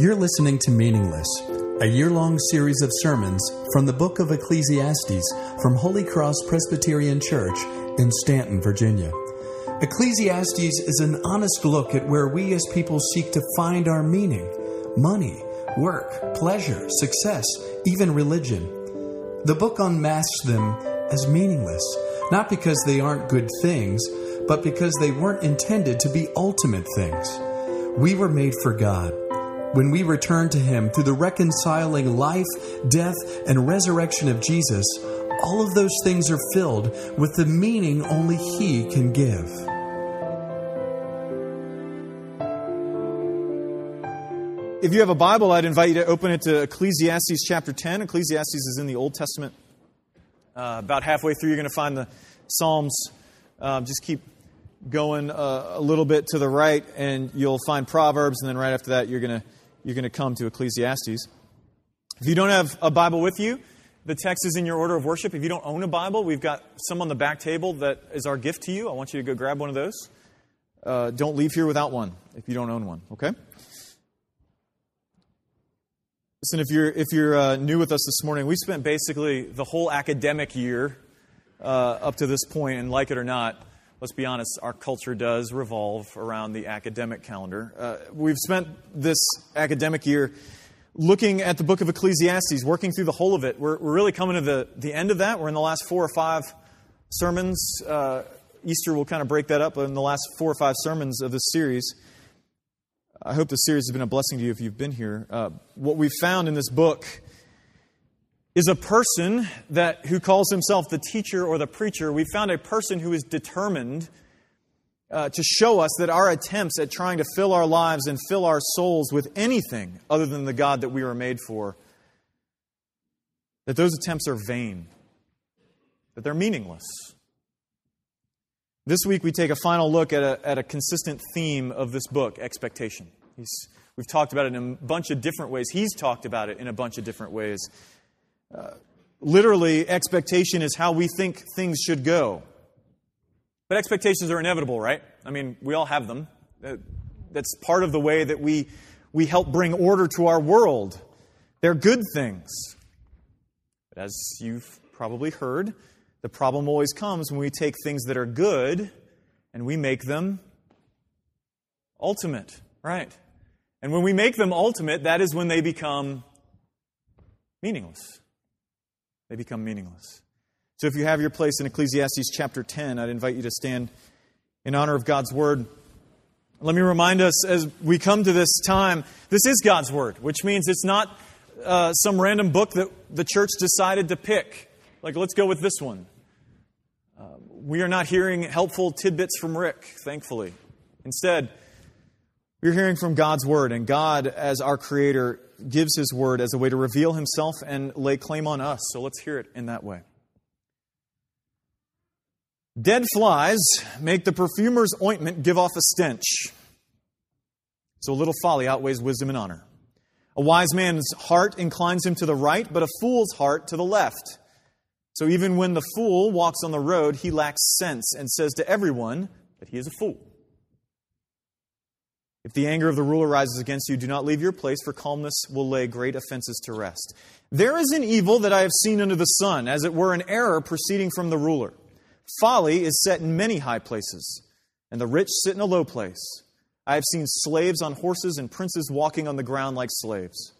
You're listening to Meaningless, a year long series of sermons from the book of Ecclesiastes from Holy Cross Presbyterian Church in Staunton, Virginia. Ecclesiastes is an honest look at where we as people seek to find our meaning money, work, pleasure, success, even religion. The book unmasks them as meaningless, not because they aren't good things, but because they weren't intended to be ultimate things. We were made for God. When we return to Him through the reconciling life, death, and resurrection of Jesus, all of those things are filled with the meaning only He can give. If you have a Bible, I'd invite you to open it to Ecclesiastes chapter 10. Ecclesiastes is in the Old Testament. Uh, about halfway through, you're going to find the Psalms. Uh, just keep going uh, a little bit to the right, and you'll find Proverbs, and then right after that, you're going to you're going to come to Ecclesiastes. If you don't have a Bible with you, the text is in your order of worship. If you don't own a Bible, we've got some on the back table that is our gift to you. I want you to go grab one of those. Uh, don't leave here without one if you don't own one. Okay. Listen, if you're if you're uh, new with us this morning, we spent basically the whole academic year uh, up to this point, and like it or not, let's be honest, our culture does revolve around the academic calendar. Uh, we've spent this academic year looking at the book of Ecclesiastes, working through the whole of it. We're, we're really coming to the, the end of that. We're in the last four or five sermons. Uh, Easter will kind of break that up in the last four or five sermons of this series. I hope this series has been a blessing to you if you've been here. Uh, what we've found in this book is a person that who calls himself the teacher or the preacher. We found a person who is determined uh, to show us that our attempts at trying to fill our lives and fill our souls with anything other than the God that we were made for, that those attempts are vain, that they're meaningless. This week we take a final look at a, at a consistent theme of this book, expectation. He's, we've talked about it in a bunch of different ways. He's talked about it in a bunch of different ways. Literally, expectation is how we think things should go. But expectations are inevitable, right? I mean, we all have them. That's part of the way that we, we help bring order to our world. They're good things. But as you've probably heard, the problem always comes when we take things that are good and we make them ultimate, right? And when we make them ultimate, that is when they become meaningless they become meaningless. So if you have your place in Ecclesiastes chapter 10, I'd invite you to stand in honor of God's word. Let me remind us as we come to this time, this is God's word, which means it's not uh, some random book that the church decided to pick. Like, let's go with this one. Uh, we are not hearing helpful tidbits from Rick, thankfully. Instead, we're hearing from God's word, and God, as our creator, gives his word as a way to reveal himself and lay claim on us. So let's hear it in that way. Dead flies make the perfumer's ointment give off a stench. So a little folly outweighs wisdom and honor. A wise man's heart inclines him to the right, but a fool's heart to the left. So even when the fool walks on the road, he lacks sense and says to everyone that he is a fool. If the anger of the ruler rises against you, do not leave your place, for calmness will lay great offenses to rest. There is an evil that I have seen under the sun, as it were an error proceeding from the ruler. Folly is set in many high places, and the rich sit in a low place. I have seen slaves on horses and princes walking on the ground like slaves.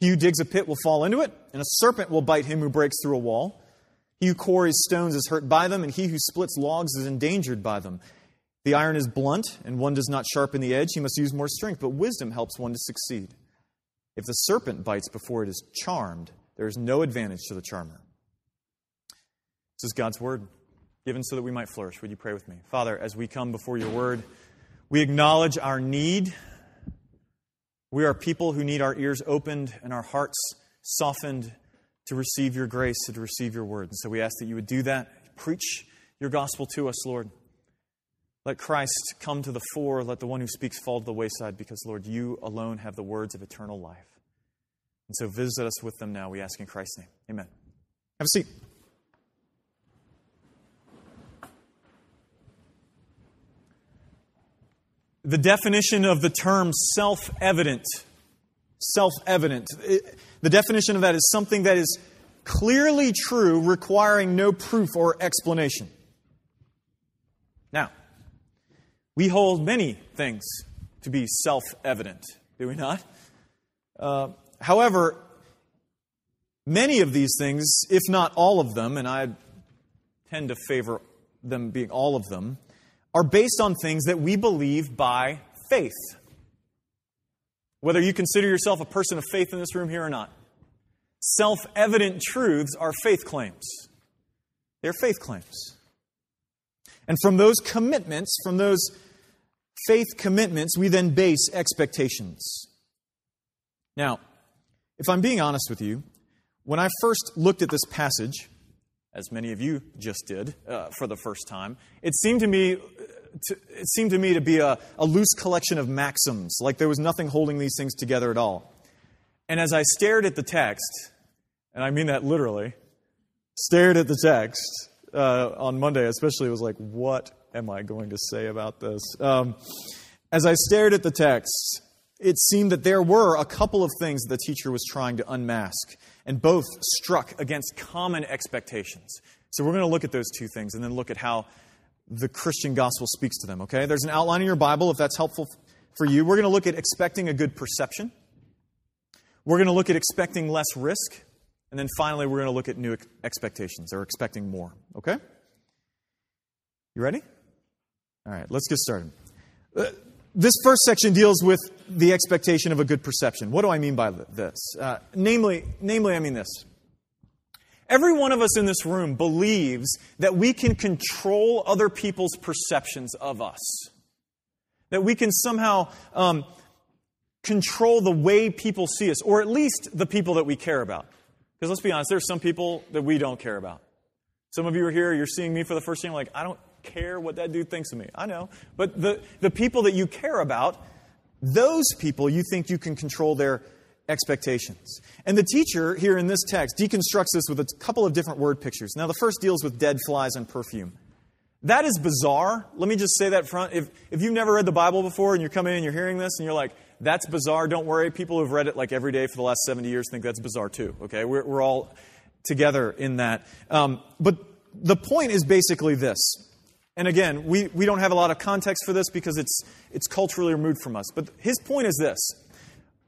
He who digs a pit will fall into it, and a serpent will bite him who breaks through a wall. He who quarries stones is hurt by them, and he who splits logs is endangered by them. The iron is blunt, and one does not sharpen the edge. He must use more strength, but wisdom helps one to succeed. If the serpent bites before it is charmed, there is no advantage to the charmer. This is God's word, given so that we might flourish. Would you pray with me? Father, as we come before your word, we acknowledge our need. We are people who need our ears opened and our hearts softened to receive your grace and to receive your word. And so we ask that you would do that. Preach your gospel to us, Lord. Let Christ come to the fore. Let the one who speaks fall to the wayside, because, Lord, you alone have the words of eternal life. And so visit us with them now, we ask in Christ's name. Amen. Have a seat. the definition of the term self evident. Self evident. The definition of that is something that is clearly true, requiring no proof or explanation. Now, we hold many things to be self evident, do we not? Uh, however, many of these things, if not all of them, and I tend to favor them being all of them, are based on things that we believe by faith. Whether you consider yourself a person of faith in this room here or not, self evident truths are faith claims. They're faith claims. And from those commitments, from those faith commitments, we then base expectations. Now, if I'm being honest with you, when I first looked at this passage, as many of you just did uh, for the first time, it seemed to me to, it seemed to me to be a, a loose collection of maxims, like there was nothing holding these things together at all. And as I stared at the text, and I mean that literally, stared at the text uh, on Monday, especially, it was like, what am I going to say about this? Um, as I stared at the text, it seemed that there were a couple of things the teacher was trying to unmask, and both struck against common expectations. So we're going to look at those two things and then look at how the Christian gospel speaks to them, okay? There's an outline in your Bible if that's helpful for you. We're going to look at expecting a good perception. We're going to look at expecting less risk. And then finally, we're going to look at new expectations or expecting more, okay? You ready? All right, let's get started. Uh, this first section deals with the expectation of a good perception. What do I mean by this? Uh, namely, namely, I mean this. Every one of us in this room believes that we can control other people's perceptions of us. That we can somehow um, control the way people see us, or at least the people that we care about. Because let's be honest, there's some people that we don't care about. Some of you are here, you're seeing me for the first time, like, I don't care what that dude thinks of me. I know. But the, the people that you care about, those people you think you can control their expectations. And the teacher here in this text deconstructs this with a couple of different word pictures. Now, the first deals with dead flies and perfume. That is bizarre. Let me just say that front. If, if you've never read the Bible before and you're coming in and you're hearing this and you're like, that's bizarre, don't worry. People who've read it like every day for the last 70 years think that's bizarre too, okay? We're, we're all together in that. Um, but the point is basically this. And again, we, we don't have a lot of context for this because it's, it's culturally removed from us. But his point is this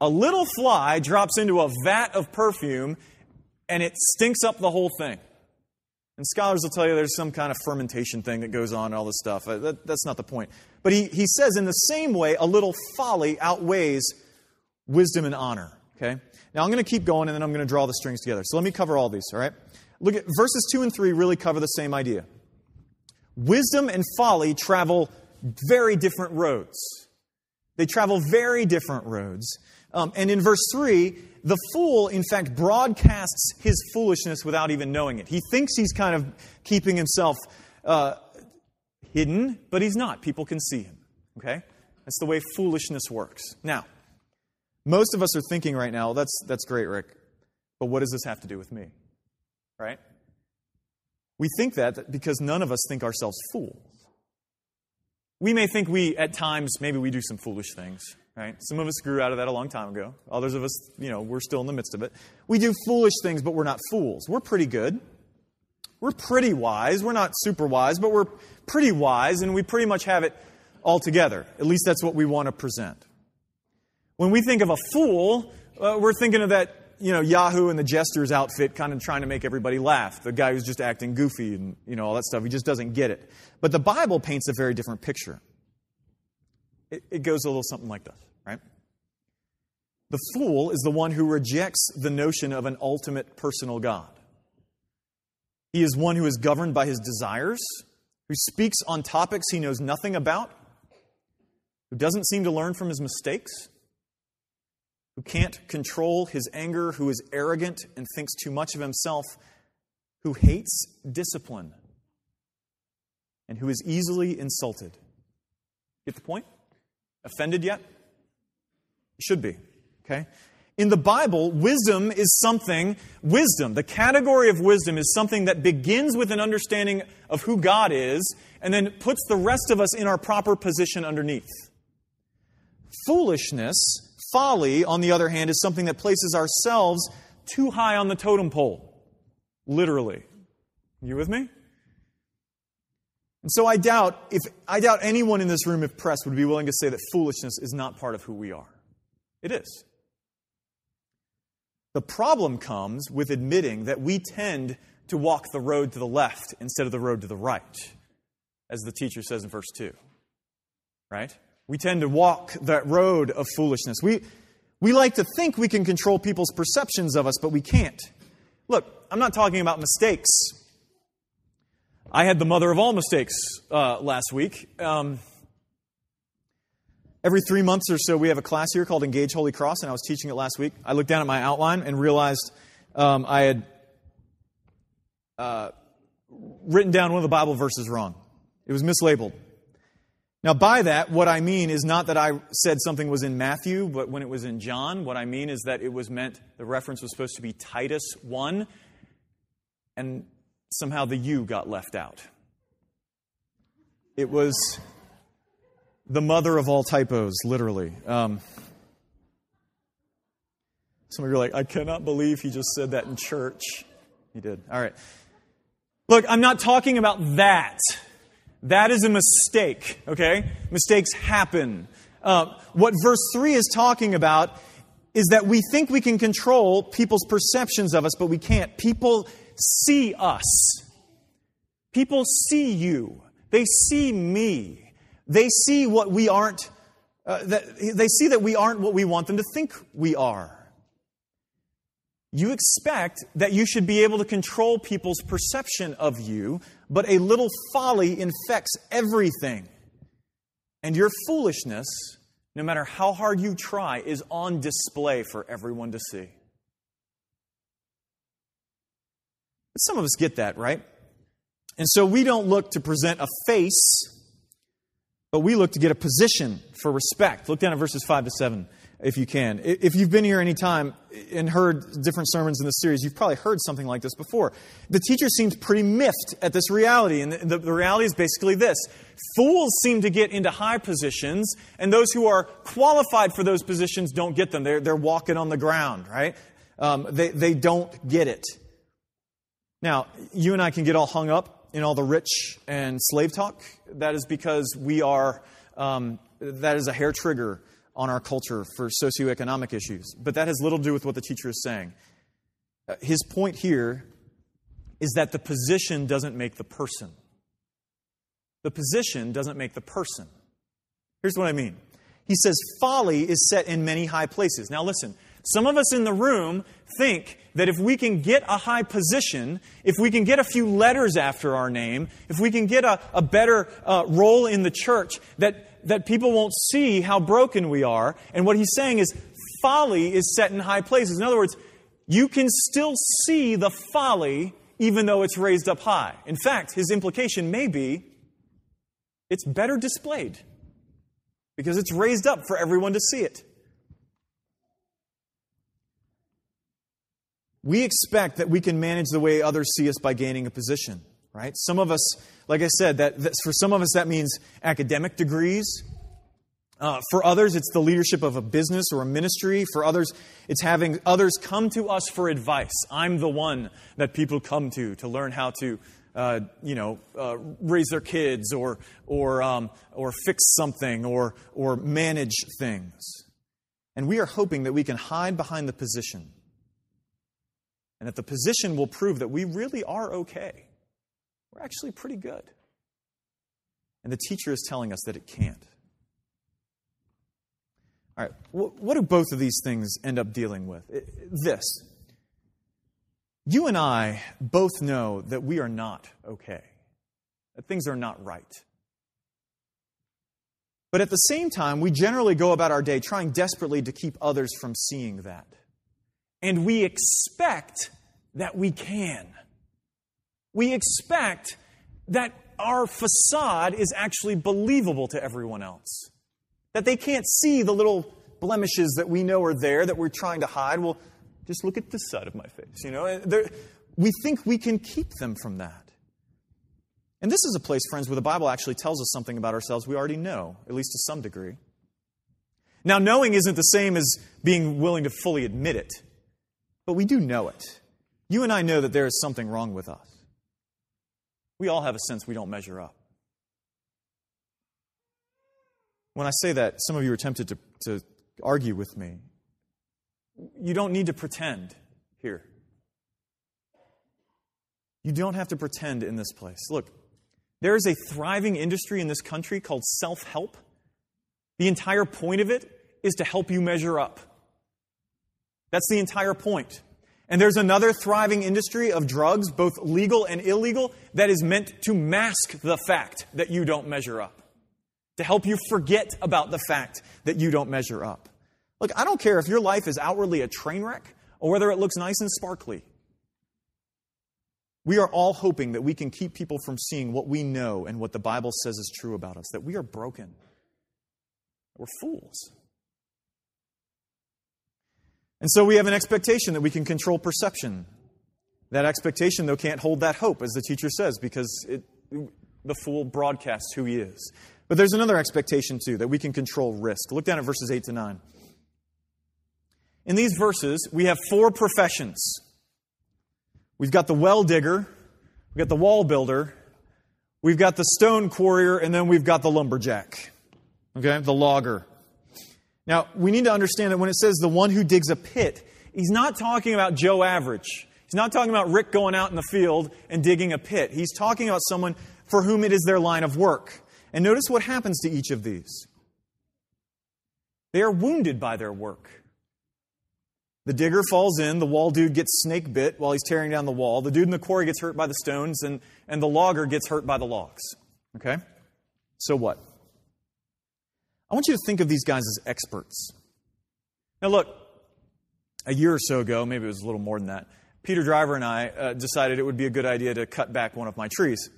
a little fly drops into a vat of perfume and it stinks up the whole thing. And scholars will tell you there's some kind of fermentation thing that goes on and all this stuff. Uh, that, that's not the point. But he, he says, in the same way, a little folly outweighs wisdom and honor. Okay? Now I'm going to keep going and then I'm going to draw the strings together. So let me cover all these, all right? Look at verses 2 and 3 really cover the same idea. Wisdom and folly travel very different roads. They travel very different roads. Um, and in verse 3, the fool, in fact, broadcasts his foolishness without even knowing it. He thinks he's kind of keeping himself uh, hidden, but he's not. People can see him. Okay? That's the way foolishness works. Now, most of us are thinking right now, that's, that's great, Rick, but what does this have to do with me? Right? We think that because none of us think ourselves fools. We may think we, at times, maybe we do some foolish things, right? Some of us grew out of that a long time ago. Others of us, you know, we're still in the midst of it. We do foolish things, but we're not fools. We're pretty good. We're pretty wise. We're not super wise, but we're pretty wise, and we pretty much have it all together. At least that's what we want to present. When we think of a fool, uh, we're thinking of that you know, Yahoo and the jester's outfit kind of trying to make everybody laugh. The guy who's just acting goofy and, you know, all that stuff. He just doesn't get it. But the Bible paints a very different picture. It, it goes a little something like this, right? The fool is the one who rejects the notion of an ultimate personal God. He is one who is governed by his desires, who speaks on topics he knows nothing about, who doesn't seem to learn from his mistakes who can't control his anger, who is arrogant and thinks too much of himself, who hates discipline, and who is easily insulted. Get the point? Offended yet? Should be. Okay? In the Bible, wisdom is something, wisdom, the category of wisdom is something that begins with an understanding of who God is and then puts the rest of us in our proper position underneath. Foolishness, folly, on the other hand, is something that places ourselves too high on the totem pole. Literally. You with me? And so I doubt if I doubt anyone in this room, if pressed, would be willing to say that foolishness is not part of who we are. It is. The problem comes with admitting that we tend to walk the road to the left instead of the road to the right, as the teacher says in verse 2. Right? We tend to walk that road of foolishness. We, we like to think we can control people's perceptions of us, but we can't. Look, I'm not talking about mistakes. I had the mother of all mistakes uh, last week. Um, every three months or so, we have a class here called Engage Holy Cross, and I was teaching it last week. I looked down at my outline and realized um, I had uh, written down one of the Bible verses wrong. It was mislabeled. Now, by that, what I mean is not that I said something was in Matthew, but when it was in John, what I mean is that it was meant, the reference was supposed to be Titus 1, and somehow the U got left out. It was the mother of all typos, literally. Um, some of you are like, I cannot believe he just said that in church. He did. All right. Look, I'm not talking about that. That is a mistake, okay? Mistakes happen. Uh, what verse 3 is talking about is that we think we can control people's perceptions of us, but we can't. People see us. People see you. They see me. They see what we aren't, uh, they see that we aren't what we want them to think we are. You expect that you should be able to control people's perception of you, but a little folly infects everything. And your foolishness, no matter how hard you try, is on display for everyone to see. Some of us get that, right? And so we don't look to present a face, but we look to get a position for respect. Look down at verses 5 to 7 if you can. If you've been here any time and heard different sermons in this series, you've probably heard something like this before. The teacher seems pretty miffed at this reality, and the, the, reality is basically this Fools seem to get into high positions, and those who are qualified for those positions don't get them. They're, they're walking on the ground, right? Um, they, they don't get it. Now, you and I can get all hung up in all the rich and slave talk. That is because we are, um, that is a hair trigger on our culture for socioeconomic issues. But that has little to do with what the teacher is saying. Uh, his point here is that the position doesn't make the person. The position doesn't make the person. Here's what I mean. He says, folly is set in many high places. Now, listen, some of us in the room think that if we can get a high position, if we can get a few letters after our name, if we can get a, a better uh, role in the church, that that people won't see how broken we are. And what he's saying is folly is set in high places. In other words, you can still see the folly even though it's raised up high. In fact, his implication may be it's better displayed because it's raised up for everyone to see it. We expect that we can manage the way others see us by gaining a position, right? Some of us like I said, that, that for some of us that means academic degrees. Uh, for others, it's the leadership of a business or a ministry. For others, it's having others come to us for advice. I'm the one that people come to to learn how to, uh, you know, uh, raise their kids or or um, or fix something or or manage things. And we are hoping that we can hide behind the position, and that the position will prove that we really are okay we're actually pretty good. And the teacher is telling us that it can't. All right, what do both of these things end up dealing with? This. You and I both know that we are not okay, that things are not right. But at the same time, we generally go about our day trying desperately to keep others from seeing that. And we expect that we can we expect that our facade is actually believable to everyone else. That they can't see the little blemishes that we know are there that we're trying to hide. Well, just look at this side of my face. You know, we think we can keep them from that. And this is a place, friends, where the Bible actually tells us something about ourselves we already know, at least to some degree. Now, knowing isn't the same as being willing to fully admit it, but we do know it. You and I know that there is something wrong with us. We all have a sense we don't measure up. When I say that, some of you are tempted to, to argue with me. You don't need to pretend here. You don't have to pretend in this place. Look, there is a thriving industry in this country called self help. The entire point of it is to help you measure up. That's the entire point. And there's another thriving industry of drugs, both legal and illegal, that is meant to mask the fact that you don't measure up, to help you forget about the fact that you don't measure up. Look, I don't care if your life is outwardly a train wreck or whether it looks nice and sparkly. We are all hoping that we can keep people from seeing what we know and what the Bible says is true about us, that we are broken. We're fools. And so we have an expectation that we can control perception. That expectation, though, can't hold that hope, as the teacher says, because it, the fool broadcasts who he is. But there's another expectation, too, that we can control risk. Look down at verses 8 to 9. In these verses, we have four professions. We've got the well digger, we've got the wall builder, we've got the stone quarrier, and then we've got the lumberjack. Okay, the logger. Now, we need to understand that when it says the one who digs a pit, he's not talking about Joe Average. He's not talking about Rick going out in the field and digging a pit. He's talking about someone for whom it is their line of work. And notice what happens to each of these. They are wounded by their work. The digger falls in, the wall dude gets snake bit while he's tearing down the wall. The dude in the quarry gets hurt by the stones, and, and the logger gets hurt by the logs. Okay? So what? I want you to think of these guys as experts. Now, look, a year or so ago, maybe it was a little more than that, Peter Driver and I uh, decided it would be a good idea to cut back one of my trees,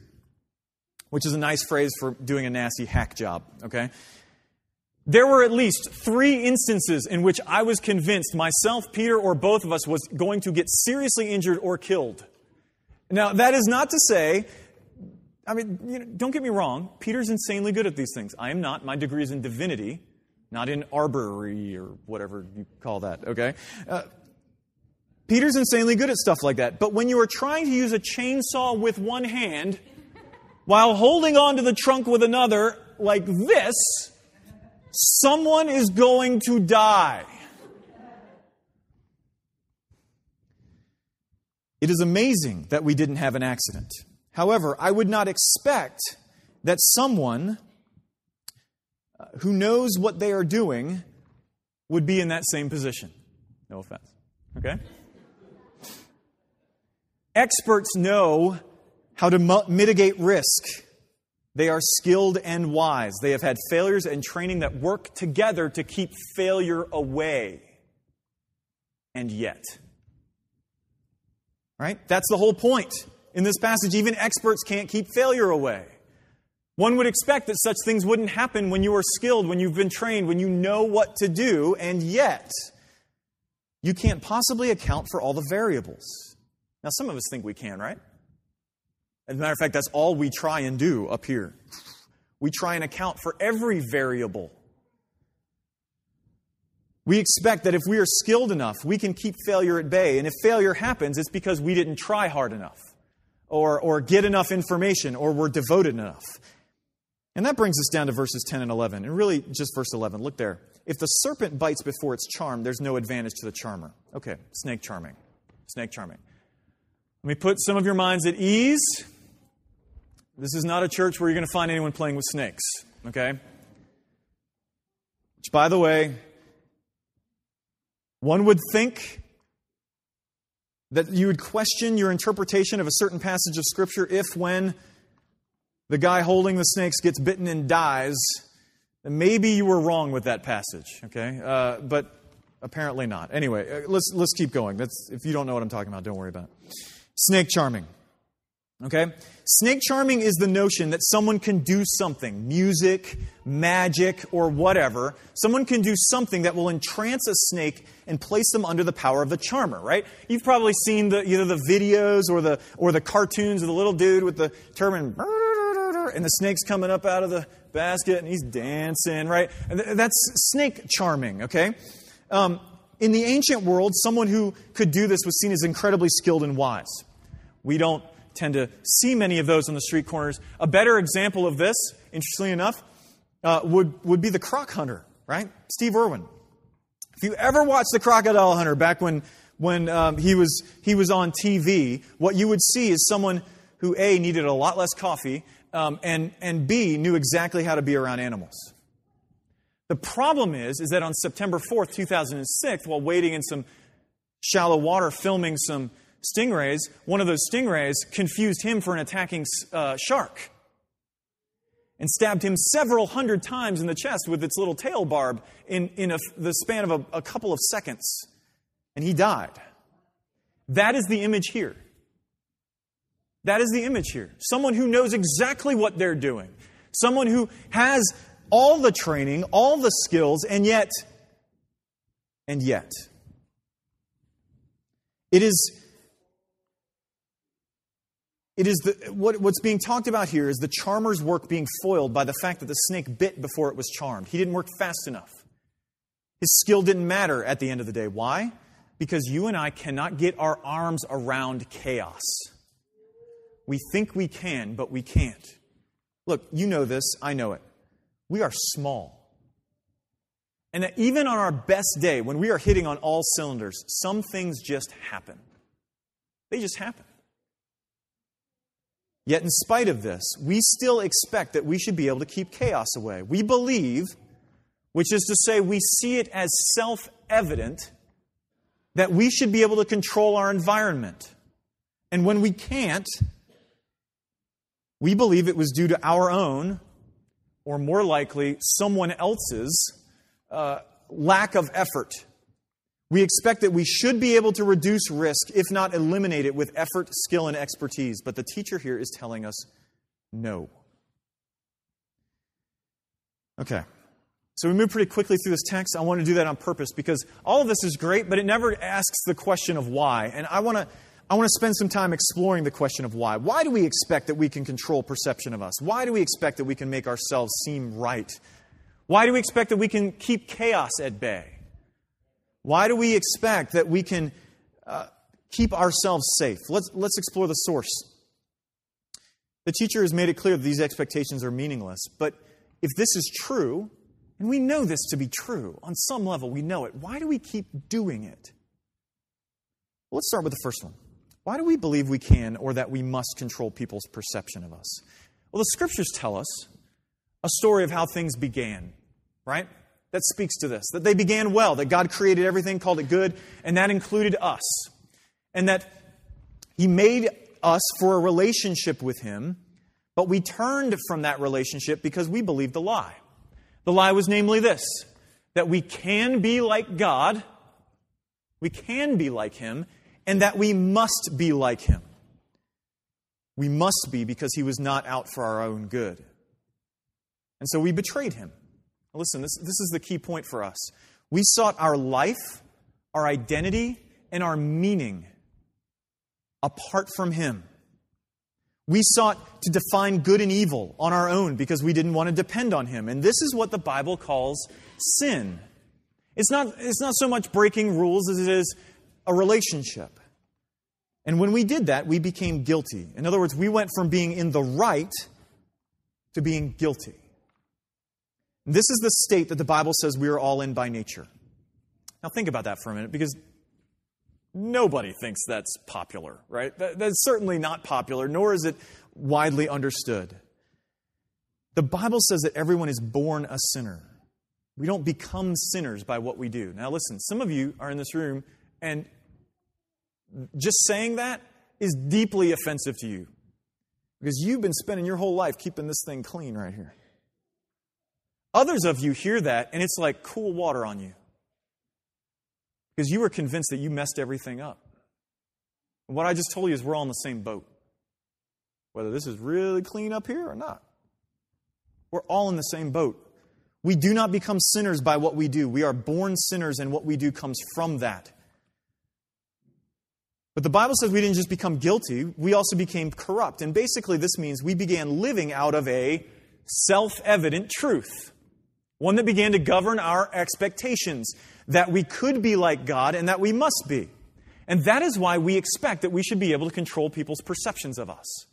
which is a nice phrase for doing a nasty hack job, okay? There were at least three instances in which I was convinced myself, Peter, or both of us was going to get seriously injured or killed. Now, that is not to say, I mean, you know, don't get me wrong, Peter's insanely good at these things. I am not. My degree is in divinity, not in arbory or whatever you call that, okay? Uh, Peter's insanely good at stuff like that. But when you are trying to use a chainsaw with one hand while holding onto the trunk with another, like this, Someone is going to die. It is amazing that we didn't have an accident. However, I would not expect that someone uh, who knows what they are doing would be in that same position. No offense. Okay? Experts know how to mitigate risk they are skilled and wise. They have had failures and training that work together to keep failure away. And yet, right? That's the whole point. In this passage, even experts can't keep failure away. One would expect that such things wouldn't happen when you are skilled, when you've been trained, when you know what to do, and yet, you can't possibly account for all the variables. Now, some of us think we can, right? As a matter of fact, that's all we try and do up here. We try and account for every variable. We expect that if we are skilled enough, we can keep failure at bay. And if failure happens, it's because we didn't try hard enough, or, or get enough information, or we're devoted enough. And that brings us down to verses 10 and 11. And really, just verse 11. Look there. If the serpent bites before it's charmed, there's no advantage to the charmer. Okay, snake charming. Snake charming. Let me put some of your minds at ease. This is not a church where you're going to find anyone playing with snakes, okay? Which, by the way, one would think that you would question your interpretation of a certain passage of Scripture if, when the guy holding the snakes gets bitten and dies, maybe you were wrong with that passage, okay? Uh, but apparently not. Anyway, uh, let's, let's keep going. That's, if you don't know what I'm talking about, don't worry about it. Snake charming. Okay? Snake charming is the notion that someone can do something, music, magic, or whatever. Someone can do something that will entrance a snake and place them under the power of the charmer, right? You've probably seen the, either the videos or the, or the cartoons of the little dude with the turban, And the snake's coming up out of the basket and he's dancing, right? That's snake charming, okay? Um, in the ancient world, someone who could do this was seen as incredibly skilled and wise. We don't tend to see many of those on the street corners. A better example of this, interestingly enough, uh, would, would be the croc hunter, right? Steve Irwin. If you ever watched the crocodile hunter back when, when um, he, was, he was on TV, what you would see is someone who, A, needed a lot less coffee, um, and, and B, knew exactly how to be around animals. The problem is, is that on September 4th, 2006, while waiting in some shallow water filming some stingrays, one of those stingrays confused him for an attacking uh, shark and stabbed him several hundred times in the chest with its little tail barb in, in a, the span of a, a couple of seconds. And he died. That is the image here. That is the image here. Someone who knows exactly what they're doing. Someone who has all the training, all the skills, and yet, and yet, it is it is the, what, what's being talked about here is the charmer's work being foiled by the fact that the snake bit before it was charmed. He didn't work fast enough. His skill didn't matter at the end of the day. Why? Because you and I cannot get our arms around chaos. We think we can, but we can't. Look, you know this, I know it. We are small. And even on our best day, when we are hitting on all cylinders, some things just happen. They just happen. Yet, in spite of this, we still expect that we should be able to keep chaos away. We believe, which is to say, we see it as self evident, that we should be able to control our environment. And when we can't, we believe it was due to our own, or more likely, someone else's uh, lack of effort we expect that we should be able to reduce risk, if not eliminate it, with effort, skill, and expertise. But the teacher here is telling us no. Okay. So we move pretty quickly through this text. I want to do that on purpose because all of this is great, but it never asks the question of why. And I want to I want to spend some time exploring the question of why. Why do we expect that we can control perception of us? Why do we expect that we can make ourselves seem right? Why do we expect that we can keep chaos at bay? Why do we expect that we can uh, keep ourselves safe? Let's, let's explore the source. The teacher has made it clear that these expectations are meaningless. But if this is true, and we know this to be true, on some level we know it, why do we keep doing it? Well, let's start with the first one. Why do we believe we can or that we must control people's perception of us? Well, the scriptures tell us a story of how things began, right? That speaks to this that they began well, that God created everything, called it good, and that included us. And that He made us for a relationship with Him, but we turned from that relationship because we believed the lie. The lie was namely this that we can be like God, we can be like Him, and that we must be like Him. We must be because He was not out for our own good. And so we betrayed Him. Listen, this, this is the key point for us. We sought our life, our identity, and our meaning apart from Him. We sought to define good and evil on our own because we didn't want to depend on Him. And this is what the Bible calls sin. It's not, it's not so much breaking rules as it is a relationship. And when we did that, we became guilty. In other words, we went from being in the right to being guilty. This is the state that the Bible says we are all in by nature. Now, think about that for a minute because nobody thinks that's popular, right? that's certainly not popular, nor is it widely understood. The Bible says that everyone is born a sinner. We don't become sinners by what we do. Now, listen, some of you are in this room, and just saying that is deeply offensive to you because you've been spending your whole life keeping this thing clean right here. Others of you hear that, and it's like cool water on you. Because you were convinced that you messed everything up. And what I just told you is we're all in the same boat. Whether this is really clean up here or not. We're all in the same boat. We do not become sinners by what we do. We are born sinners, and what we do comes from that. But the Bible says we didn't just become guilty, we also became corrupt. And basically, this means we began living out of a self evident truth, one that began to govern our expectations that we could be like God and that we must be. And that is why we expect that we should be able to control people's perceptions of us.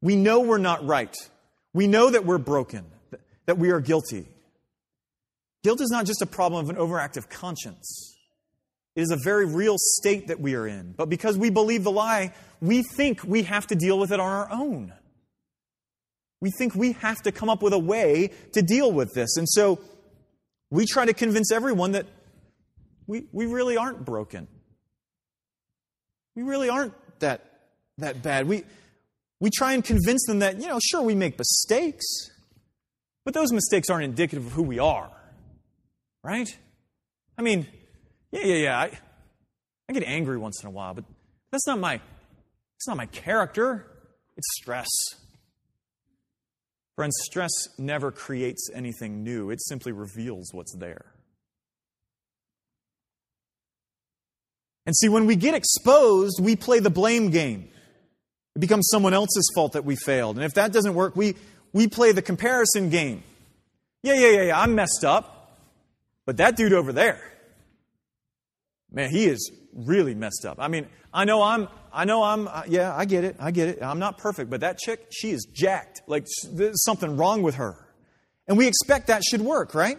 We know we're not right. We know that we're broken, that we are guilty. Guilt is not just a problem of an overactive conscience. It is a very real state that we are in. But because we believe the lie, we think we have to deal with it on our own. We think we have to come up with a way to deal with this. And so we try to convince everyone that we, we really aren't broken. We really aren't that, that bad. We, we try and convince them that, you know, sure, we make mistakes, but those mistakes aren't indicative of who we are. Right? I mean, yeah, yeah, yeah. I, I get angry once in a while, but that's not my that's not my character. It's stress. Friends, stress never creates anything new. It simply reveals what's there. And see, when we get exposed, we play the blame game. It becomes someone else's fault that we failed. And if that doesn't work, we, we play the comparison game. Yeah, yeah, yeah, yeah, I'm messed up. But that dude over there, man, he is really messed up. I mean, I know I'm, I know I'm, uh, yeah, I get it, I get it. I'm not perfect, but that chick, she is jacked. Like, there's something wrong with her. And we expect that should work, right?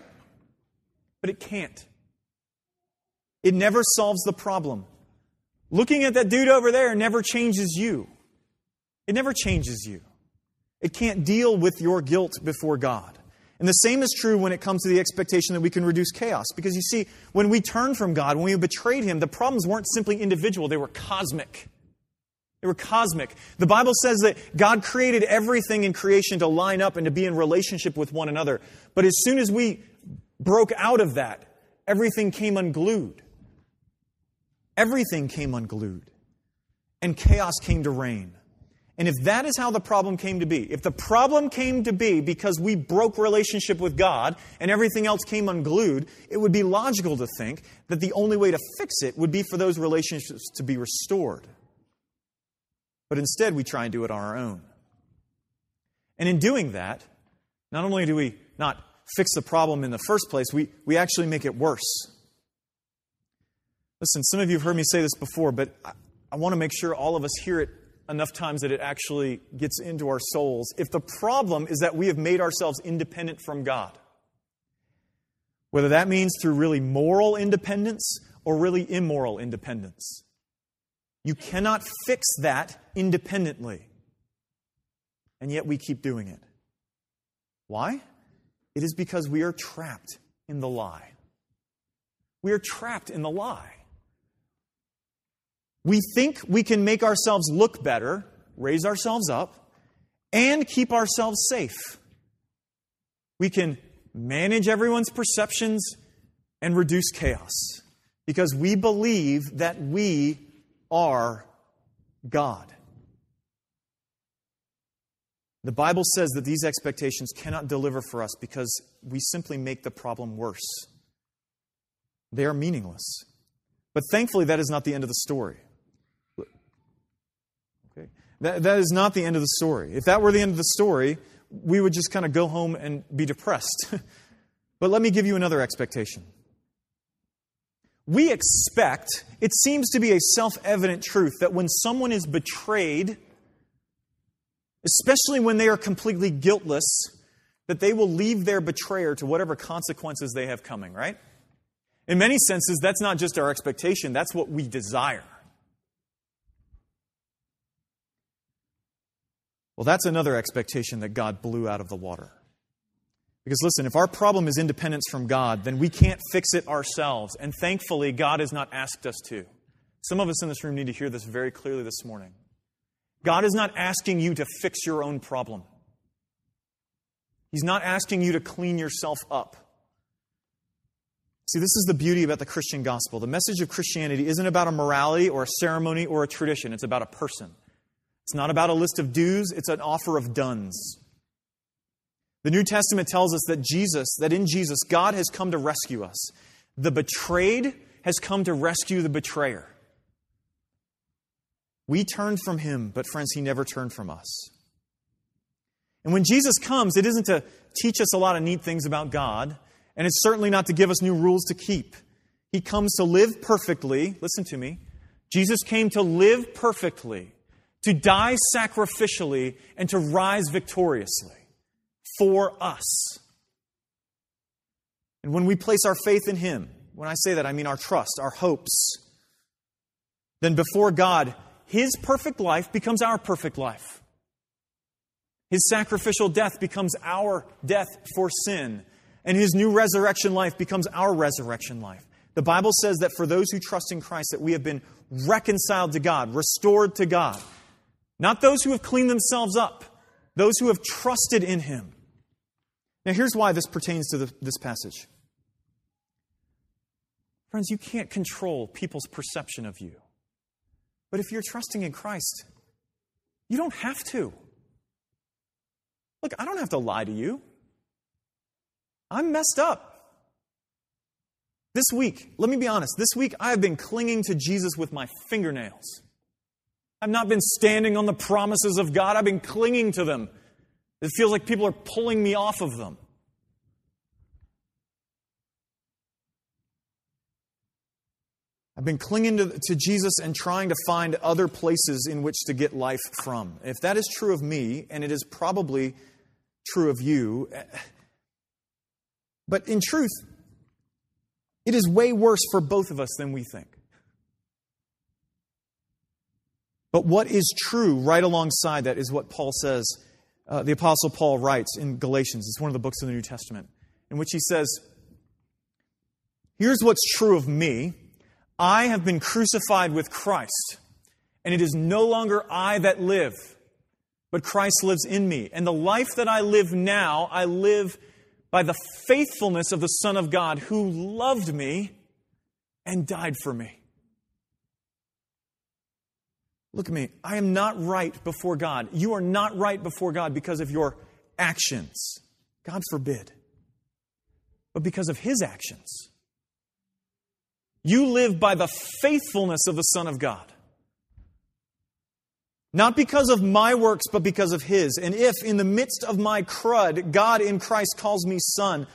But it can't. It never solves the problem. Looking at that dude over there never changes you. It never changes you. It can't deal with your guilt before God. And the same is true when it comes to the expectation that we can reduce chaos. Because you see, when we turned from God, when we betrayed Him, the problems weren't simply individual, they were cosmic. They were cosmic. The Bible says that God created everything in creation to line up and to be in relationship with one another. But as soon as we broke out of that, everything came unglued. Everything came unglued. And chaos came to reign. And if that is how the problem came to be, if the problem came to be because we broke relationship with God and everything else came unglued, it would be logical to think that the only way to fix it would be for those relationships to be restored. But instead, we try and do it on our own. And in doing that, not only do we not fix the problem in the first place, we, we actually make it worse. Listen, some of you have heard me say this before, but I, I want to make sure all of us hear it enough times that it actually gets into our souls. If the problem is that we have made ourselves independent from God, whether that means through really moral independence or really immoral independence, you cannot fix that independently. And yet we keep doing it. Why? It is because we are trapped in the lie. We are trapped in the lie. We think we can make ourselves look better, raise ourselves up, and keep ourselves safe. We can manage everyone's perceptions and reduce chaos because we believe that we are God. The Bible says that these expectations cannot deliver for us because we simply make the problem worse. They are meaningless. But thankfully, that is not the end of the story. Okay. That, that is not the end of the story. If that were the end of the story, we would just kind of go home and be depressed. but let me give you another expectation. We expect, it seems to be a self evident truth, that when someone is betrayed, especially when they are completely guiltless, that they will leave their betrayer to whatever consequences they have coming, right? In many senses, that's not just our expectation, that's what we desire. Well, that's another expectation that God blew out of the water. Because listen, if our problem is independence from God, then we can't fix it ourselves. And thankfully, God has not asked us to. Some of us in this room need to hear this very clearly this morning. God is not asking you to fix your own problem. He's not asking you to clean yourself up. See, this is the beauty about the Christian gospel. The message of Christianity isn't about a morality or a ceremony or a tradition, it's about a person. It's not about a list of do's, it's an offer of dones. The New Testament tells us that Jesus, that in Jesus, God has come to rescue us. The betrayed has come to rescue the betrayer. We turned from him, but friends, he never turned from us. And when Jesus comes, it isn't to teach us a lot of neat things about God, and it's certainly not to give us new rules to keep. He comes to live perfectly. Listen to me. Jesus came to live perfectly, to die sacrificially, and to rise victoriously for us. And when we place our faith in Him, when I say that, I mean our trust, our hopes, then before God, His perfect life becomes our perfect life. His sacrificial death becomes our death for sin, and His new resurrection life becomes our resurrection life. The Bible says that for those who trust in Christ, that we have been reconciled to God, restored to God. Not those who have cleaned themselves up, those who have trusted in Him. Now, here's why this pertains to the, this passage. Friends, you can't control people's perception of you. But if you're trusting in Christ, you don't have to. Look, I don't have to lie to you. I'm messed up. This week, let me be honest, this week I have been clinging to Jesus with my fingernails. I've not been standing on the promises of God, I've been clinging to them. It feels like people are pulling me off of them. I've been clinging to, to, Jesus and trying to find other places in which to get life from. If that is true of me, and it is probably true of you, eh, but in truth, it is way worse for both of us than we think. But what is true right alongside that is what Paul says, uh, the Apostle Paul writes in Galatians. It's one of the books of the New Testament, in which he says, Here's what's true of me I have been crucified with Christ, and it is no longer I that live, but Christ lives in me. And the life that I live now, I live by the faithfulness of the Son of God who loved me and died for me. Look at me. I am not right before God. You are not right before God because of your actions. God forbid. But because of His actions. You live by the faithfulness of the Son of God. Not because of my works, but because of His. And if in the midst of my crud, God in Christ calls me son,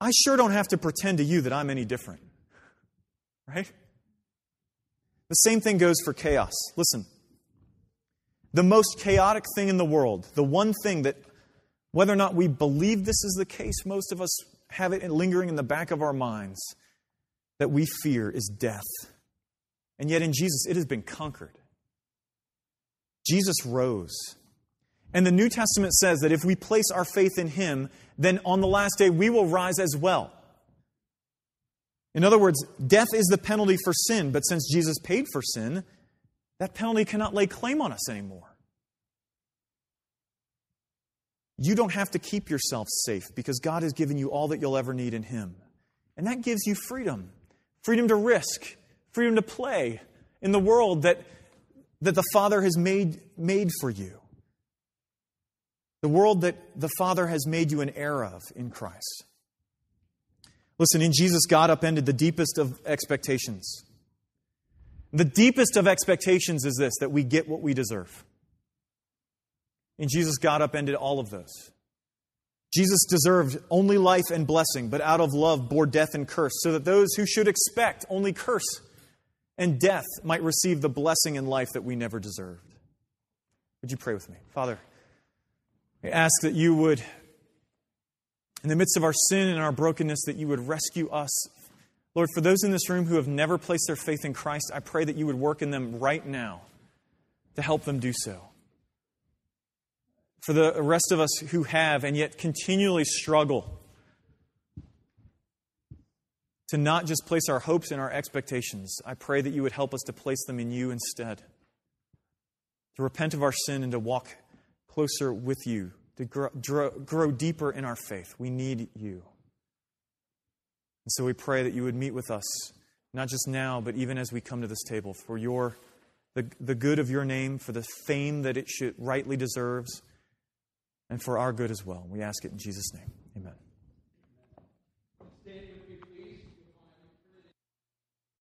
I sure don't have to pretend to you that I'm any different. Right? The same thing goes for chaos. Listen, the most chaotic thing in the world, the one thing that, whether or not we believe this is the case, most of us have it lingering in the back of our minds that we fear is death. And yet in Jesus, it has been conquered. Jesus rose. And the New Testament says that if we place our faith in Him, then on the last day we will rise as well. In other words, death is the penalty for sin, but since Jesus paid for sin, that penalty cannot lay claim on us anymore. You don't have to keep yourself safe because God has given you all that you'll ever need in Him. And that gives you freedom freedom to risk, freedom to play in the world that, that the Father has made, made for you. The world that the Father has made you an heir of in Christ. Listen, in Jesus, God upended the deepest of expectations. The deepest of expectations is this that we get what we deserve. In Jesus, God upended all of those. Jesus deserved only life and blessing, but out of love bore death and curse, so that those who should expect only curse and death might receive the blessing and life that we never deserved. Would you pray with me? Father, I ask that you would, in the midst of our sin and our brokenness, that you would rescue us. Lord, for those in this room who have never placed their faith in Christ, I pray that you would work in them right now to help them do so for the rest of us who have and yet continually struggle to not just place our hopes and our expectations, I pray that you would help us to place them in you instead. To repent of our sin and to walk closer with you, to grow, grow, grow deeper in our faith. We need you. And so we pray that you would meet with us, not just now, but even as we come to this table, for your, the, the good of your name, for the fame that it should rightly deserves and for our good as well. We ask it in Jesus' name. Amen.